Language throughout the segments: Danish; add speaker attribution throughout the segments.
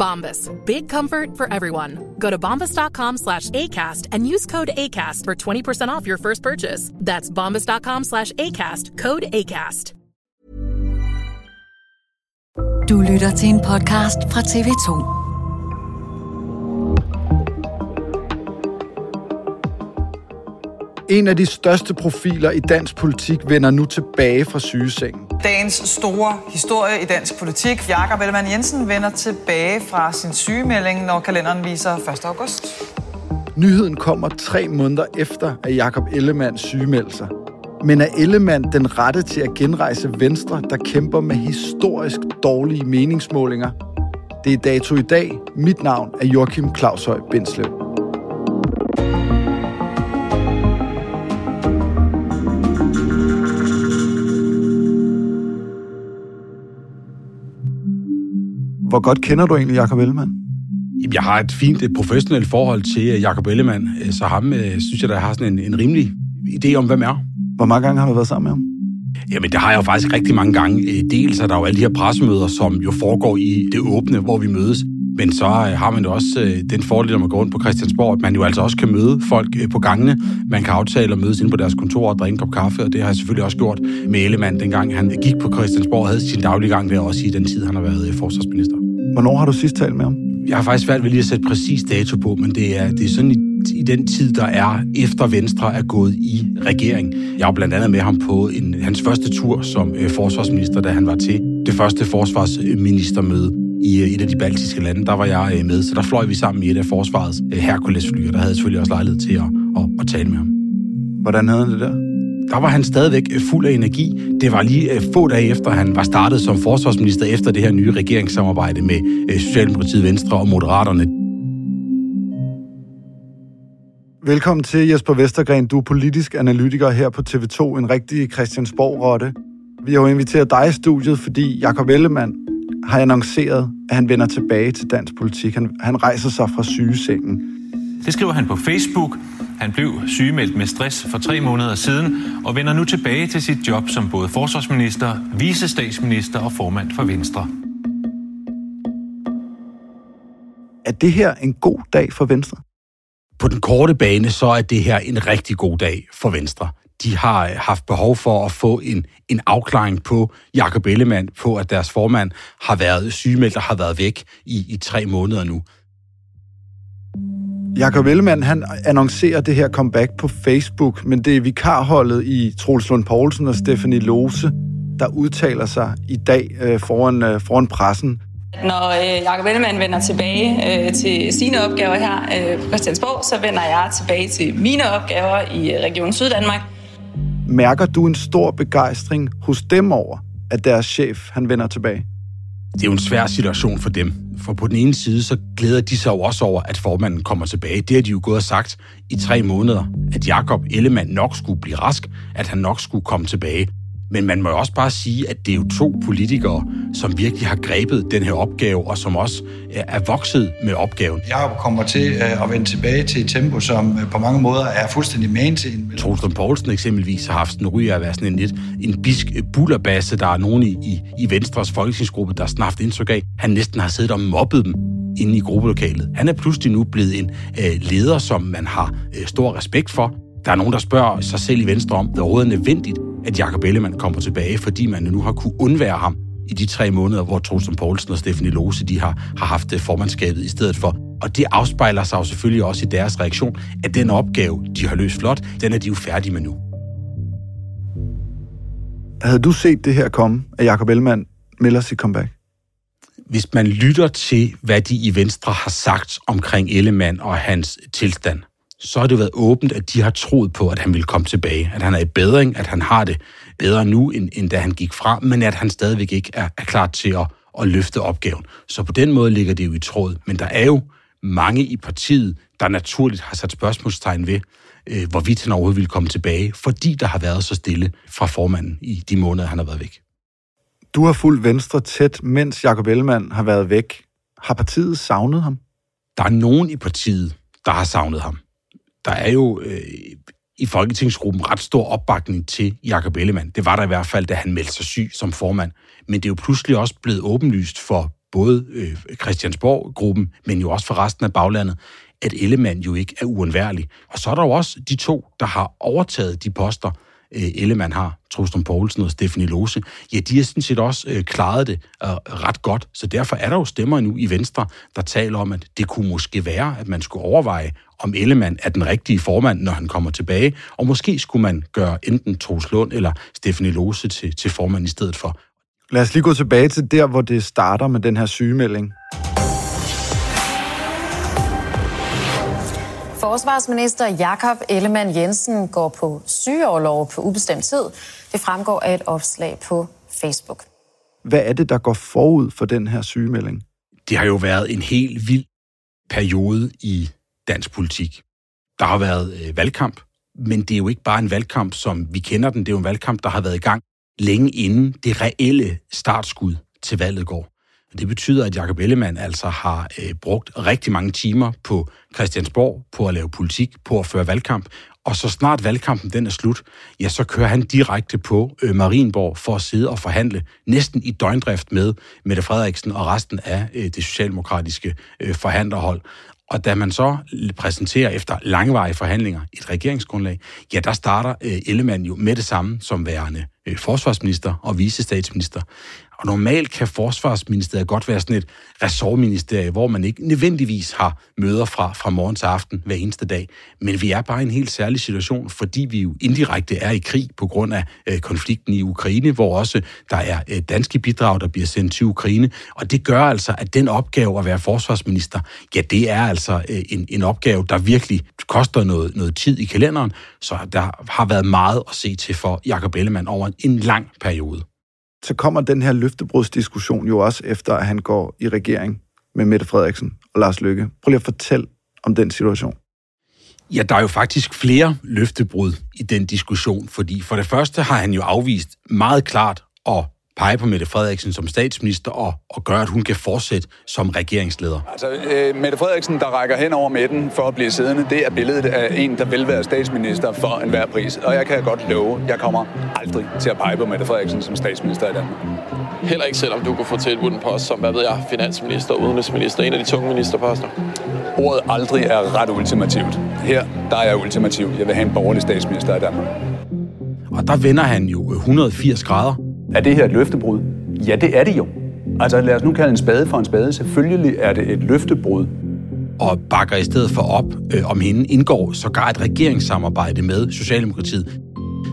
Speaker 1: Bombas. Big comfort for everyone. Go to bombas.com slash ACAST and use code ACAST for 20% off your first purchase. That's bombas.com slash ACAST. Code ACAST.
Speaker 2: Du lytter til en podcast fra TV2.
Speaker 3: En af de største profiler i dansk politik vender nu tilbage fra sygesengen.
Speaker 4: Dagens store historie i dansk politik. Jakob Ellemann Jensen vender tilbage fra sin sygemelding, når kalenderen viser 1. august.
Speaker 3: Nyheden kommer tre måneder efter, at Jakob Ellemann sygemelder sig. Men er Ellemann den rette til at genrejse Venstre, der kæmper med historisk dårlige meningsmålinger? Det er dato i dag. Mit navn er Joachim Claushøj Bindslev. Hvor godt kender du egentlig Jakob Ellemann?
Speaker 5: Jeg har et fint et professionelt forhold til øh, Jakob Ellemann, øh, så ham øh, synes jeg, der har sådan en, en rimelig idé om, hvem er.
Speaker 3: Hvor mange gange har du været sammen med ham?
Speaker 5: Jamen, det har jeg jo faktisk rigtig mange gange. Dels er der jo alle de her pressemøder, som jo foregår i det åbne, hvor vi mødes. Men så har man jo også den fordel, når man går rundt på Christiansborg, at man jo altså også kan møde folk på gangene. Man kan aftale at mødes inde på deres kontor og drikke en kop kaffe, og det har jeg selvfølgelig også gjort med Ellemann, dengang han gik på Christiansborg og havde sin daglige gang der, også i den tid, han har været forsvarsminister.
Speaker 3: Hvornår har du sidst talt med ham?
Speaker 5: Jeg har faktisk svært ved lige at sætte præcis dato på, men det er, det er sådan i, i den tid, der er efter Venstre er gået i regering. Jeg var blandt andet med ham på en, hans første tur som øh, forsvarsminister, da han var til det første forsvarsministermøde i øh, et af de baltiske lande. Der var jeg øh, med, så der fløj vi sammen i et af forsvarets øh, Hercules-fly, og der havde jeg selvfølgelig også lejlighed til at, at, at tale med ham.
Speaker 3: Hvordan havde han det der?
Speaker 5: Der var han stadigvæk øh, fuld af energi. Det var lige øh, få dage efter, han var startet som forsvarsminister efter det her nye regeringssamarbejde med øh, Socialdemokratiet, Venstre og Moderaterne.
Speaker 3: Velkommen til Jesper Vestergren. Du er politisk analytiker her på TV2, en rigtig Christiansborg-rotte. Vi har jo inviteret dig i studiet, fordi Jakob Ellemann har annonceret, at han vender tilbage til dansk politik. Han, han rejser sig fra sygesengen.
Speaker 6: Det skriver han på Facebook. Han blev sygemeldt med stress for tre måneder siden og vender nu tilbage til sit job som både forsvarsminister, visestatsminister og formand for Venstre.
Speaker 3: Er det her en god dag for Venstre?
Speaker 5: På den korte bane, så er det her en rigtig god dag for Venstre. De har øh, haft behov for at få en, en afklaring på Jakob Ellemann, på at deres formand har været sygemeldt og har været væk i, i tre måneder nu.
Speaker 3: Jakob Ellemann, han annoncerer det her comeback på Facebook, men det er vikarholdet i Troels Lund Poulsen og Stephanie Lose, der udtaler sig i dag øh, foran, øh, foran pressen.
Speaker 7: Når øh, Jacob Ellemann vender tilbage øh, til sine opgaver her øh, på Christiansborg, så vender jeg tilbage til mine opgaver i øh, Region Syddanmark.
Speaker 3: Mærker du en stor begejstring hos dem over, at deres chef han vender tilbage?
Speaker 5: Det er jo en svær situation for dem, for på den ene side, så glæder de sig jo også over, at formanden kommer tilbage. Det har de jo gået og sagt i tre måneder, at Jakob Ellemann nok skulle blive rask, at han nok skulle komme tilbage. Men man må også bare sige, at det er jo to politikere, som virkelig har grebet den her opgave, og som også er vokset med opgaven.
Speaker 8: Jeg kommer til øh, at vende tilbage til et tempo, som øh, på mange måder er fuldstændig man til en
Speaker 5: Troelstrøm Poulsen eksempelvis har haft en ryg af at være sådan en lidt en bisk bullerbasse. Der er nogen i, i, i Venstres folketingsgruppe, der har haft indtryk af, han næsten har siddet og mobbet dem inde i gruppelokalet. Han er pludselig nu blevet en øh, leder, som man har øh, stor respekt for. Der er nogen, der spørger sig selv i Venstre om, det er overhovedet nødvendigt, at Jakob Ellemann kommer tilbage, fordi man nu har kunne undvære ham i de tre måneder, hvor Troelsen Poulsen og Stephanie Lose de har, har haft øh, formandskabet i stedet for. Og det afspejler sig jo selvfølgelig også i deres reaktion, at den opgave, de har løst flot, den er de jo færdige med nu.
Speaker 3: Havde du set det her komme, at Jakob Ellemann melder sit comeback?
Speaker 5: Hvis man lytter til, hvad de i Venstre har sagt omkring Ellemann og hans tilstand, så har det været åbent, at de har troet på, at han vil komme tilbage. At han er i bedring, at han har det bedre nu, end, end da han gik fra, men at han stadigvæk ikke er, er klar til at, at løfte opgaven. Så på den måde ligger det jo i tråd. Men der er jo mange i partiet, der naturligt har sat spørgsmålstegn ved, øh, hvorvidt han overhovedet vil komme tilbage, fordi der har været så stille fra formanden i de måneder, han har været væk.
Speaker 3: Du har fulgt Venstre tæt, mens Jakob Ellemann har været væk. Har partiet savnet ham?
Speaker 5: Der er nogen i partiet, der har savnet ham der er jo øh, i Folketingsgruppen ret stor opbakning til Jakob Ellemann. Det var der i hvert fald, da han meldte sig syg som formand. Men det er jo pludselig også blevet åbenlyst for både øh, Christiansborg-gruppen, men jo også for resten af baglandet, at Ellemann jo ikke er uundværlig. Og så er der jo også de to, der har overtaget de poster, Øh, Ellemann har, Trostrom Poulsen og Stephanie Lose, ja, de har sådan set også øh, klaret det øh, ret godt. Så derfor er der jo stemmer nu i Venstre, der taler om, at det kunne måske være, at man skulle overveje, om Ellemann er den rigtige formand, når han kommer tilbage. Og måske skulle man gøre enten Troels Lund eller Stephanie Lose til, til formand i stedet for.
Speaker 3: Lad os lige gå tilbage til der, hvor det starter med den her sygemelding.
Speaker 9: Forsvarsminister Jakob Ellemann Jensen går på sygeoverlov på ubestemt tid. Det fremgår af et opslag på Facebook.
Speaker 3: Hvad er det, der går forud for den her sygemelding?
Speaker 5: Det har jo været en helt vild periode i dansk politik. Der har været øh, valgkamp, men det er jo ikke bare en valgkamp, som vi kender den. Det er jo en valgkamp, der har været i gang længe inden det reelle startskud til valget går. Det betyder, at Jacob Ellemann altså har øh, brugt rigtig mange timer på Christiansborg, på at lave politik, på at føre valgkamp, og så snart valgkampen den er slut, ja, så kører han direkte på øh, Marienborg for at sidde og forhandle næsten i døgndrift med Mette Frederiksen og resten af øh, det socialdemokratiske øh, forhandlerhold. Og da man så præsenterer efter langvarige forhandlinger et regeringsgrundlag, ja, der starter øh, Ellemann jo med det samme som værende øh, forsvarsminister og visestatsminister. Og normalt kan Forsvarsministeriet godt være sådan et ressortministerie, hvor man ikke nødvendigvis har møder fra, fra morgen til aften hver eneste dag. Men vi er bare i en helt særlig situation, fordi vi jo indirekte er i krig på grund af øh, konflikten i Ukraine, hvor også der er øh, danske bidrag, der bliver sendt til Ukraine. Og det gør altså, at den opgave at være forsvarsminister, ja, det er altså øh, en, en opgave, der virkelig koster noget, noget tid i kalenderen. Så der har været meget at se til for Jakob Ellemann over en, lang periode
Speaker 3: så kommer den her løftebrudsdiskussion jo også efter, at han går i regering med Mette Frederiksen og Lars Lykke. Prøv lige at fortælle om den situation.
Speaker 5: Ja, der er jo faktisk flere løftebrud i den diskussion, fordi for det første har han jo afvist meget klart at pege på Mette Frederiksen som statsminister og, og gøre, at hun kan fortsætte som regeringsleder?
Speaker 10: Altså, øh, Mette Frederiksen, der rækker hen over midten for at blive siddende, det er billedet af en, der vil være statsminister for enhver pris. Og jeg kan godt love, jeg kommer aldrig til at pege på Mette Frederiksen som statsminister i Danmark.
Speaker 11: Heller ikke selvom du kunne få tilbudt en post som, hvad ved jeg, finansminister, udenrigsminister, en af de tunge ministerposter?
Speaker 10: Ordet aldrig er ret ultimativt. Her, der er jeg ultimativ. Jeg vil have en borgerlig statsminister i Danmark.
Speaker 5: Og der vender han jo 180 grader
Speaker 10: er det her et løftebrud? Ja, det er det jo. Altså lad os nu kalde en spade for en spade. Selvfølgelig er det et løftebrud.
Speaker 5: Og bakker i stedet for op øh, om hende, indgår sågar et regeringssamarbejde med Socialdemokratiet.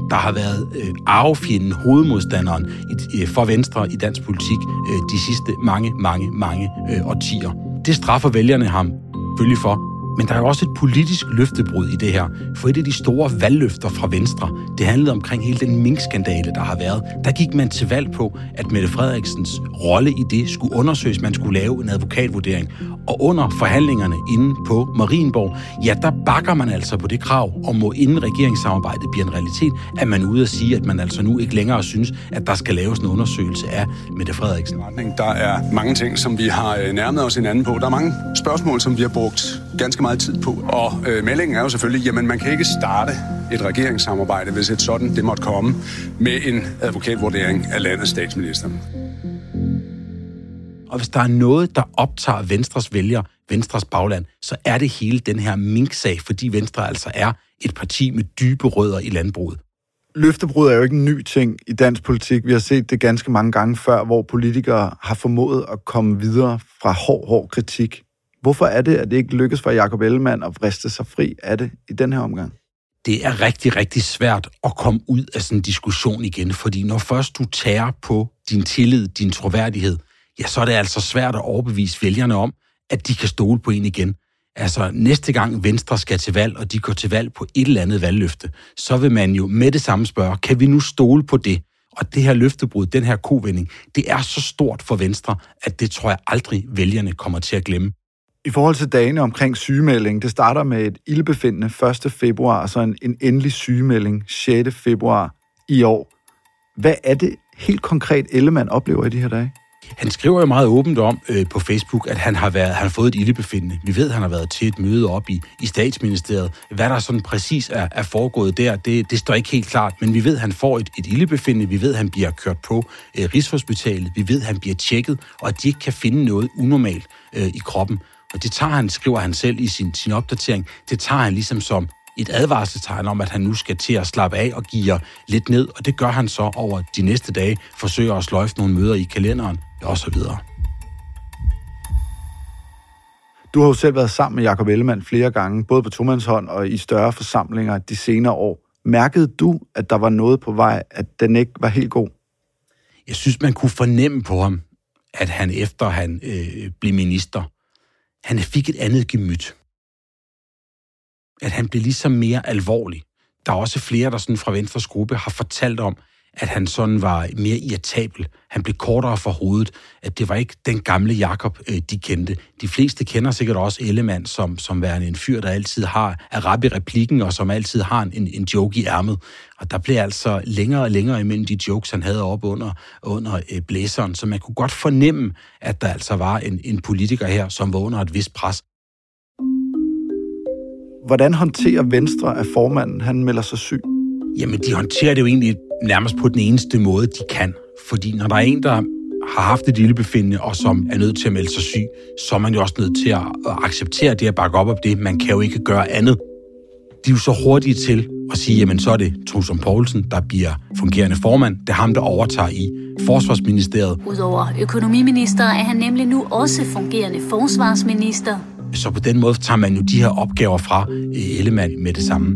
Speaker 5: Der har været øh, arvefjenden, hovedmodstanderen i, øh, for Venstre i dansk politik øh, de sidste mange, mange, mange øh, årtier. Det straffer vælgerne ham selvfølgelig for. Men der er jo også et politisk løftebrud i det her. For et af de store valgløfter fra Venstre, det handlede omkring hele den minkskandale, der har været. Der gik man til valg på, at Mette Frederiksens rolle i det skulle undersøges. Man skulle lave en advokatvurdering. Og under forhandlingerne inde på Marienborg, ja, der bakker man altså på det krav om, må inden regeringssamarbejdet bliver en realitet, at man er ude at sige, at man altså nu ikke længere synes, at der skal laves en undersøgelse af Mette Frederiksen.
Speaker 10: Der er mange ting, som vi har øh, nærmet os hinanden på. Der er mange spørgsmål, som vi har brugt ganske meget tid på. Og øh, meldingen er jo selvfølgelig, jamen man kan ikke starte et regeringssamarbejde, hvis et sådan det måtte komme, med en advokatvurdering af landets statsminister.
Speaker 5: Og hvis der er noget, der optager Venstres vælger, Venstres bagland, så er det hele den her mink-sag, fordi Venstre altså er et parti med dybe rødder i landbruget.
Speaker 3: Løftebrud er jo ikke en ny ting i dansk politik. Vi har set det ganske mange gange før, hvor politikere har formået at komme videre fra hård, hård kritik. Hvorfor er det, at det ikke lykkes for Jacob Ellemann at vriste sig fri af det i den her omgang?
Speaker 5: Det er rigtig, rigtig svært at komme ud af sådan en diskussion igen, fordi når først du tager på din tillid, din troværdighed, ja, så er det altså svært at overbevise vælgerne om, at de kan stole på en igen. Altså næste gang Venstre skal til valg, og de går til valg på et eller andet valgløfte, så vil man jo med det samme spørge, kan vi nu stole på det? Og det her løftebrud, den her kovending, det er så stort for Venstre, at det tror jeg aldrig vælgerne kommer til at glemme.
Speaker 3: I forhold til dagene omkring sygemelding, det starter med et ildbefindende 1. februar, og så en, en endelig sygemelding 6. februar i år. Hvad er det helt konkret, Ellemann oplever i de her dage?
Speaker 5: Han skriver jo meget åbent om øh, på Facebook, at han har, været, han har fået et ildebefindende. Vi ved, at han har været til et møde op i, i statsministeriet. Hvad der sådan præcis er, er foregået der, det, det står ikke helt klart, men vi ved, at han får et, et ildebefindende. Vi ved, at han bliver kørt på øh, Rigshospitalet. Vi ved, at han bliver tjekket, og at de ikke kan finde noget unormalt øh, i kroppen. Og det tager han, skriver han selv i sin, sin opdatering, det tager han ligesom som et advarselstegn om, at han nu skal til at slappe af og give lidt ned, og det gør han så over de næste dage, forsøger at sløjfe nogle møder i kalenderen og så videre.
Speaker 3: Du har jo selv været sammen med Jacob Ellemann flere gange, både på tomandshånd og i større forsamlinger de senere år. Mærkede du, at der var noget på vej, at den ikke var helt god?
Speaker 5: Jeg synes, man kunne fornemme på ham, at han efter han øh, blev minister, han fik et andet gemyt. At han blev ligesom mere alvorlig. Der er også flere, der sådan fra Venstres gruppe har fortalt om, at han sådan var mere irritabel. Han blev kortere for hovedet. At det var ikke den gamle Jakob, øh, de kendte. De fleste kender sikkert også Ellemann som, som værende en fyr, der altid har er rap i replikken, og som altid har en, en joke i ærmet. Og der blev altså længere og længere imellem de jokes, han havde op under, under øh, blæseren. Så man kunne godt fornemme, at der altså var en, en politiker her, som var under et vist pres.
Speaker 3: Hvordan håndterer Venstre, at formanden han melder sig syg?
Speaker 5: Jamen, de håndterer det jo egentlig nærmest på den eneste måde, de kan. Fordi når der er en, der har haft et lille befindende, og som er nødt til at melde sig syg, så er man jo også nødt til at acceptere det og bakke op om det. Man kan jo ikke gøre andet. De er jo så hurtige til at sige, jamen så er det Trusum Poulsen, der bliver fungerende formand. Det er ham, der overtager i Forsvarsministeriet.
Speaker 12: Udover økonomiminister er han nemlig nu også fungerende forsvarsminister.
Speaker 5: Så på den måde tager man jo de her opgaver fra øh, Ellemann med det samme.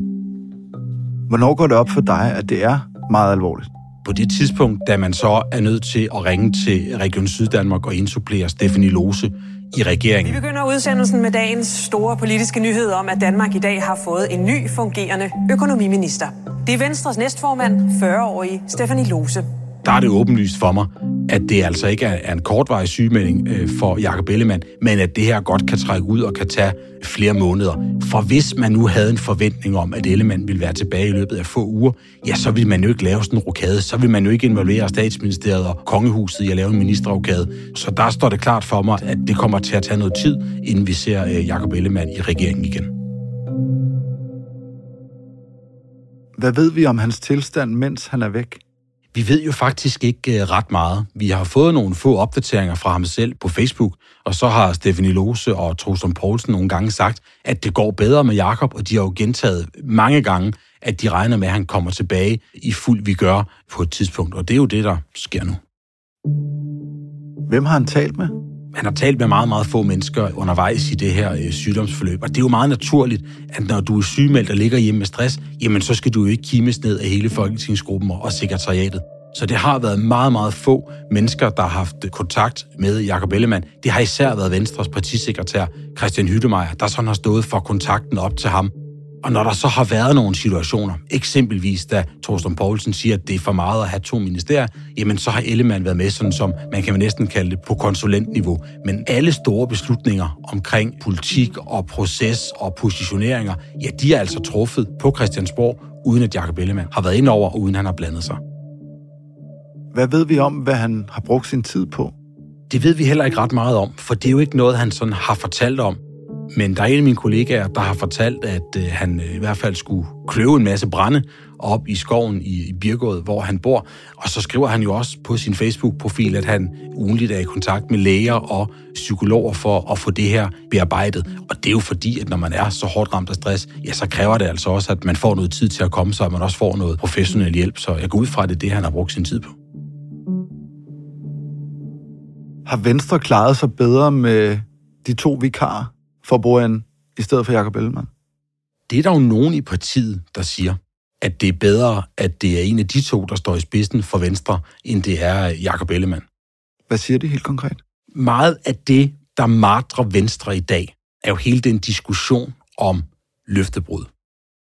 Speaker 3: Hvornår går det op for dig, at det er meget alvorligt?
Speaker 5: På det tidspunkt, da man så er nødt til at ringe til Region Syddanmark og indsupplere Stephanie Lose i regeringen.
Speaker 13: Vi begynder udsendelsen med dagens store politiske nyhed om, at Danmark i dag har fået en ny fungerende økonomiminister. Det er Venstres næstformand, 40-årige Stephanie Lose
Speaker 5: der er det åbenlyst for mig, at det altså ikke er en kortvarig sygemelding øh, for Jakob Ellemann, men at det her godt kan trække ud og kan tage flere måneder. For hvis man nu havde en forventning om, at Ellemann ville være tilbage i løbet af få uger, ja, så ville man jo ikke lave sådan en rokade. Så ville man jo ikke involvere statsministeriet og kongehuset i at lave en ministerrokade. Så der står det klart for mig, at det kommer til at tage noget tid, inden vi ser øh, Jakob Ellemann i regeringen igen.
Speaker 3: Hvad ved vi om hans tilstand, mens han er væk?
Speaker 5: Vi ved jo faktisk ikke øh, ret meget. Vi har fået nogle få opdateringer fra ham selv på Facebook, og så har Stefanie Lose og Trostrom Poulsen nogle gange sagt, at det går bedre med Jakob, og de har jo gentaget mange gange, at de regner med, at han kommer tilbage i fuld vi gør på et tidspunkt. Og det er jo det, der sker nu.
Speaker 3: Hvem har han talt med?
Speaker 5: Han har talt med meget, meget få mennesker undervejs i det her øh, sygdomsforløb. Og det er jo meget naturligt, at når du er sygemeldt og ligger hjemme med stress, jamen så skal du jo ikke kimes ned af hele folketingsgruppen og sekretariatet. Så det har været meget, meget få mennesker, der har haft kontakt med Jakob Ellemann. Det har især været Venstres partisekretær Christian Hyttemeier, der sådan har stået for kontakten op til ham. Og når der så har været nogle situationer, eksempelvis da Thorsten Poulsen siger, at det er for meget at have to ministerier, jamen så har Ellemann været med sådan som, man kan næsten kalde det, på konsulentniveau. Men alle store beslutninger omkring politik og proces og positioneringer, ja, de er altså truffet på Christiansborg, uden at Jakob Ellemann har været ind over, og uden han har blandet sig.
Speaker 3: Hvad ved vi om, hvad han har brugt sin tid på?
Speaker 5: Det ved vi heller ikke ret meget om, for det er jo ikke noget, han sådan har fortalt om. Men der er en af mine kollegaer, der har fortalt, at øh, han øh, i hvert fald skulle kløve en masse brænde op i skoven i, i Birgård, hvor han bor. Og så skriver han jo også på sin Facebook-profil, at han ugenligt er i kontakt med læger og psykologer for at få det her bearbejdet. Og det er jo fordi, at når man er så hårdt ramt af stress, ja, så kræver det altså også, at man får noget tid til at komme sig, og man også får noget professionel hjælp. Så jeg går ud fra, at det er det, han har brugt sin tid på.
Speaker 3: Har Venstre klaret sig bedre med de to vikarer for Bojan i stedet for Jakob Ellemann?
Speaker 5: Det er der jo nogen i partiet, der siger, at det er bedre, at det er en af de to, der står i spidsen for Venstre, end det er Jakob Ellemann.
Speaker 3: Hvad siger det helt konkret?
Speaker 5: Meget af det, der martrer Venstre i dag, er jo hele den diskussion om løftebrud.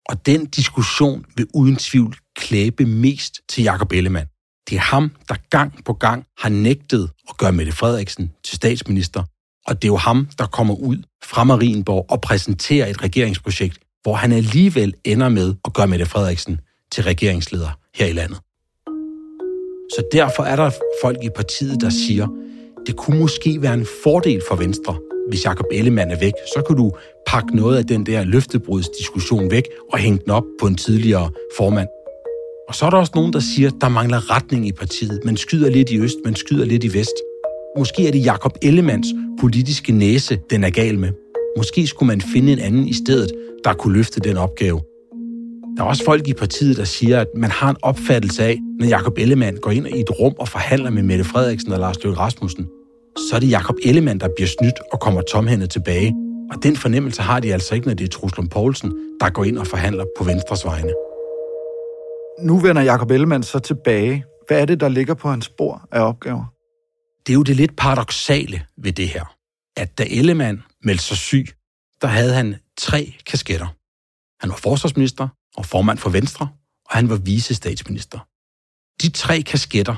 Speaker 5: Og den diskussion vil uden tvivl klæbe mest til Jakob Ellemann. Det er ham, der gang på gang har nægtet at gøre Mette Frederiksen til statsminister, og det er jo ham, der kommer ud fra Marienborg og præsenterer et regeringsprojekt, hvor han alligevel ender med at gøre Mette Frederiksen til regeringsleder her i landet. Så derfor er der folk i partiet, der siger, det kunne måske være en fordel for Venstre, hvis Jakob Ellemann er væk. Så kan du pakke noget af den der løftebrudsdiskussion væk og hænge den op på en tidligere formand. Og så er der også nogen, der siger, der mangler retning i partiet. Man skyder lidt i øst, man skyder lidt i vest. Måske er det Jakob Ellemands politiske næse, den er gal med. Måske skulle man finde en anden i stedet, der kunne løfte den opgave. Der er også folk i partiet, der siger, at man har en opfattelse af, når Jakob Ellemann går ind i et rum og forhandler med Mette Frederiksen og Lars Løkke Rasmussen, så er det Jakob Ellemann, der bliver snydt og kommer tomhændet tilbage. Og den fornemmelse har de altså ikke, når det er Truslund Poulsen, der går ind og forhandler på Venstres vegne.
Speaker 3: Nu vender Jakob Ellemann så tilbage. Hvad er det, der ligger på hans spor af opgaver?
Speaker 5: Det er jo det lidt paradoxale ved det her, at da Ellemann meldte sig syg, der havde han tre kasketter. Han var forsvarsminister og formand for Venstre, og han var vicestatsminister. De tre kasketter,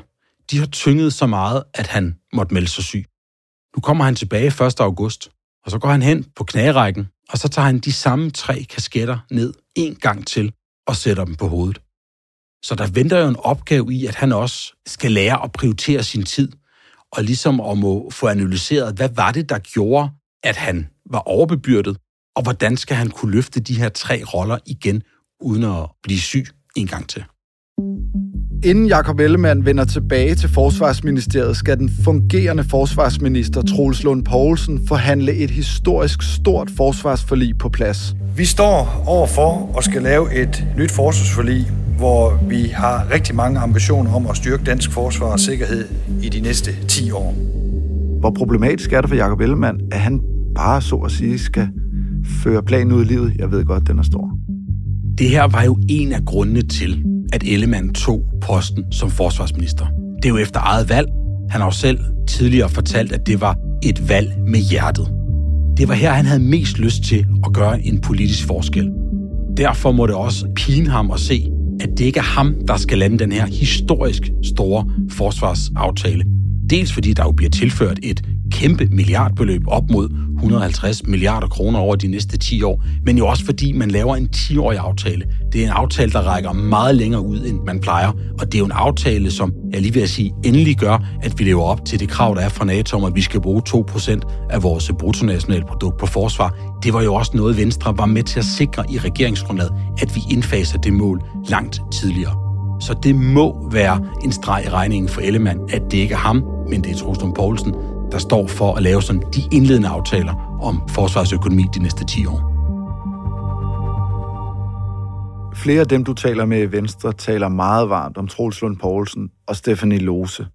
Speaker 5: de har tynget så meget, at han måtte melde sig syg. Nu kommer han tilbage 1. august, og så går han hen på knagerækken, og så tager han de samme tre kasketter ned en gang til og sætter dem på hovedet. Så der venter jo en opgave i, at han også skal lære at prioritere sin tid, og ligesom at må få analyseret, hvad var det, der gjorde, at han var overbebyrdet, og hvordan skal han kunne løfte de her tre roller igen, uden at blive syg en gang til.
Speaker 3: Inden Jakob Ellemann vender tilbage til Forsvarsministeriet, skal den fungerende forsvarsminister Troels Lund Poulsen forhandle et historisk stort forsvarsforlig på plads.
Speaker 8: Vi står overfor og skal lave et nyt forsvarsforlig, hvor vi har rigtig mange ambitioner om at styrke dansk forsvar og sikkerhed i de næste 10 år.
Speaker 3: Hvor problematisk er det for Jakob Ellemann, at han bare så at sige skal føre planen ud i livet? Jeg ved godt, den er stor.
Speaker 5: Det her var jo en af grundene til, at Ellemann tog posten som forsvarsminister. Det er jo efter eget valg. Han har jo selv tidligere fortalt, at det var et valg med hjertet. Det var her, han havde mest lyst til at gøre en politisk forskel. Derfor må det også pine ham at se, at det ikke er ham, der skal lande den her historisk store forsvarsaftale. Dels fordi der jo bliver tilført et kæmpe milliardbeløb op mod 150 milliarder kroner over de næste 10 år, men jo også fordi man laver en 10-årig aftale. Det er en aftale, der rækker meget længere ud, end man plejer, og det er jo en aftale, som jeg lige vil sige, endelig gør, at vi lever op til det krav, der er fra NATO om, at vi skal bruge 2% af vores bruttonationalprodukt på forsvar. Det var jo også noget, Venstre var med til at sikre i regeringsgrundlaget, at vi indfaser det mål langt tidligere. Så det må være en streg i regningen for Ellemann, at det ikke er ham, men det er Trostrøm Poulsen, der står for at lave sådan de indledende aftaler om forsvarsøkonomi de næste 10 år.
Speaker 3: Flere af dem, du taler med i Venstre, taler meget varmt om Troels Lund Poulsen og Stefanie Lose.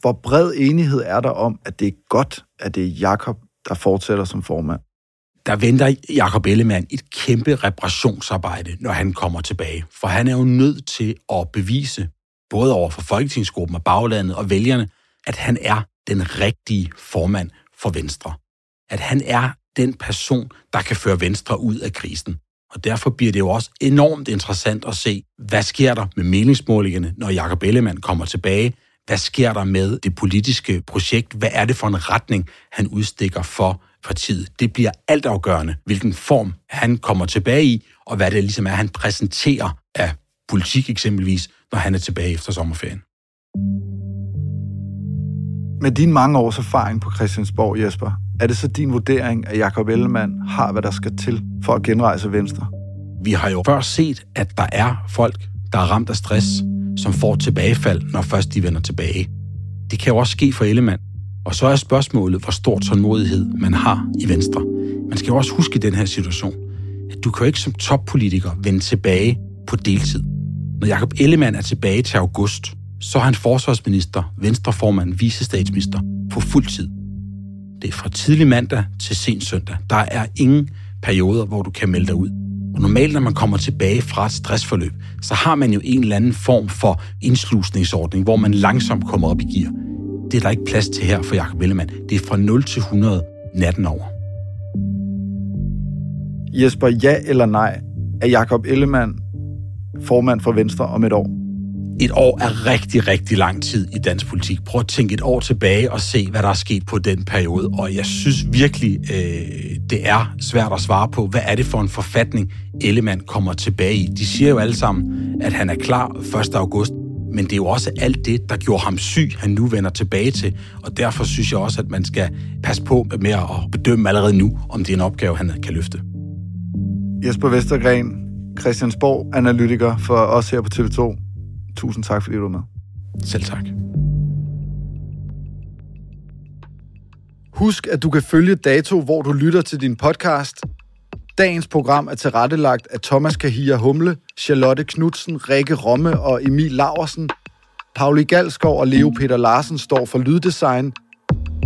Speaker 3: Hvor bred enighed er der om, at det er godt, at det er Jakob, der fortsætter som formand?
Speaker 5: Der venter Jakob Ellemann et kæmpe reparationsarbejde, når han kommer tilbage. For han er jo nødt til at bevise både over for folketingsgruppen og baglandet og vælgerne, at han er den rigtige formand for Venstre. At han er den person, der kan føre Venstre ud af krisen. Og derfor bliver det jo også enormt interessant at se, hvad sker der med meningsmålingerne, når Jakob Ellemann kommer tilbage? Hvad sker der med det politiske projekt? Hvad er det for en retning, han udstikker for partiet? Det bliver altafgørende, hvilken form han kommer tilbage i, og hvad det ligesom er, han præsenterer af politik eksempelvis, når han er tilbage efter sommerferien.
Speaker 3: Med din mange års erfaring på Christiansborg, Jesper, er det så din vurdering, at Jakob Ellemann har, hvad der skal til for at genrejse Venstre?
Speaker 5: Vi har jo før set, at der er folk, der er ramt af stress, som får tilbagefald, når først de vender tilbage. Det kan jo også ske for Ellemann. Og så er spørgsmålet, hvor stor tålmodighed man har i Venstre. Man skal jo også huske i den her situation, at du kan jo ikke som toppolitiker vende tilbage på deltid. Når Jakob Ellemann er tilbage til august, så er han forsvarsminister, venstreformand, visestatsminister på fuld tid. Det er fra tidlig mandag til sen søndag. Der er ingen perioder, hvor du kan melde dig ud. Og normalt, når man kommer tilbage fra et stressforløb, så har man jo en eller anden form for indslusningsordning, hvor man langsomt kommer op i gear. Det er der ikke plads til her for Jakob Ellemann. Det er fra 0 til 100 natten over.
Speaker 3: Jesper, ja eller nej, er Jakob Ellemann formand for Venstre om et år?
Speaker 5: Et år er rigtig, rigtig lang tid i dansk politik. Prøv at tænke et år tilbage og se, hvad der er sket på den periode. Og jeg synes virkelig, øh, det er svært at svare på, hvad er det for en forfatning, Ellemann kommer tilbage i. De siger jo alle sammen, at han er klar 1. august. Men det er jo også alt det, der gjorde ham syg, han nu vender tilbage til. Og derfor synes jeg også, at man skal passe på med at bedømme allerede nu, om det er en opgave, han kan løfte.
Speaker 3: Jesper Vestergren, Christiansborg, analytiker for os her på TV2. Tusind tak, fordi du var med.
Speaker 5: Selv tak.
Speaker 3: Husk, at du kan følge Dato, hvor du lytter til din podcast. Dagens program er tilrettelagt af Thomas Kahia Humle, Charlotte Knudsen, Rikke Romme og Emil Laversen. Pauli Galskov og Leo Peter Larsen står for lyddesign.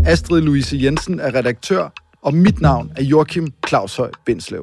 Speaker 3: Astrid Louise Jensen er redaktør, og mit navn er Joachim Claushøj Bindslev.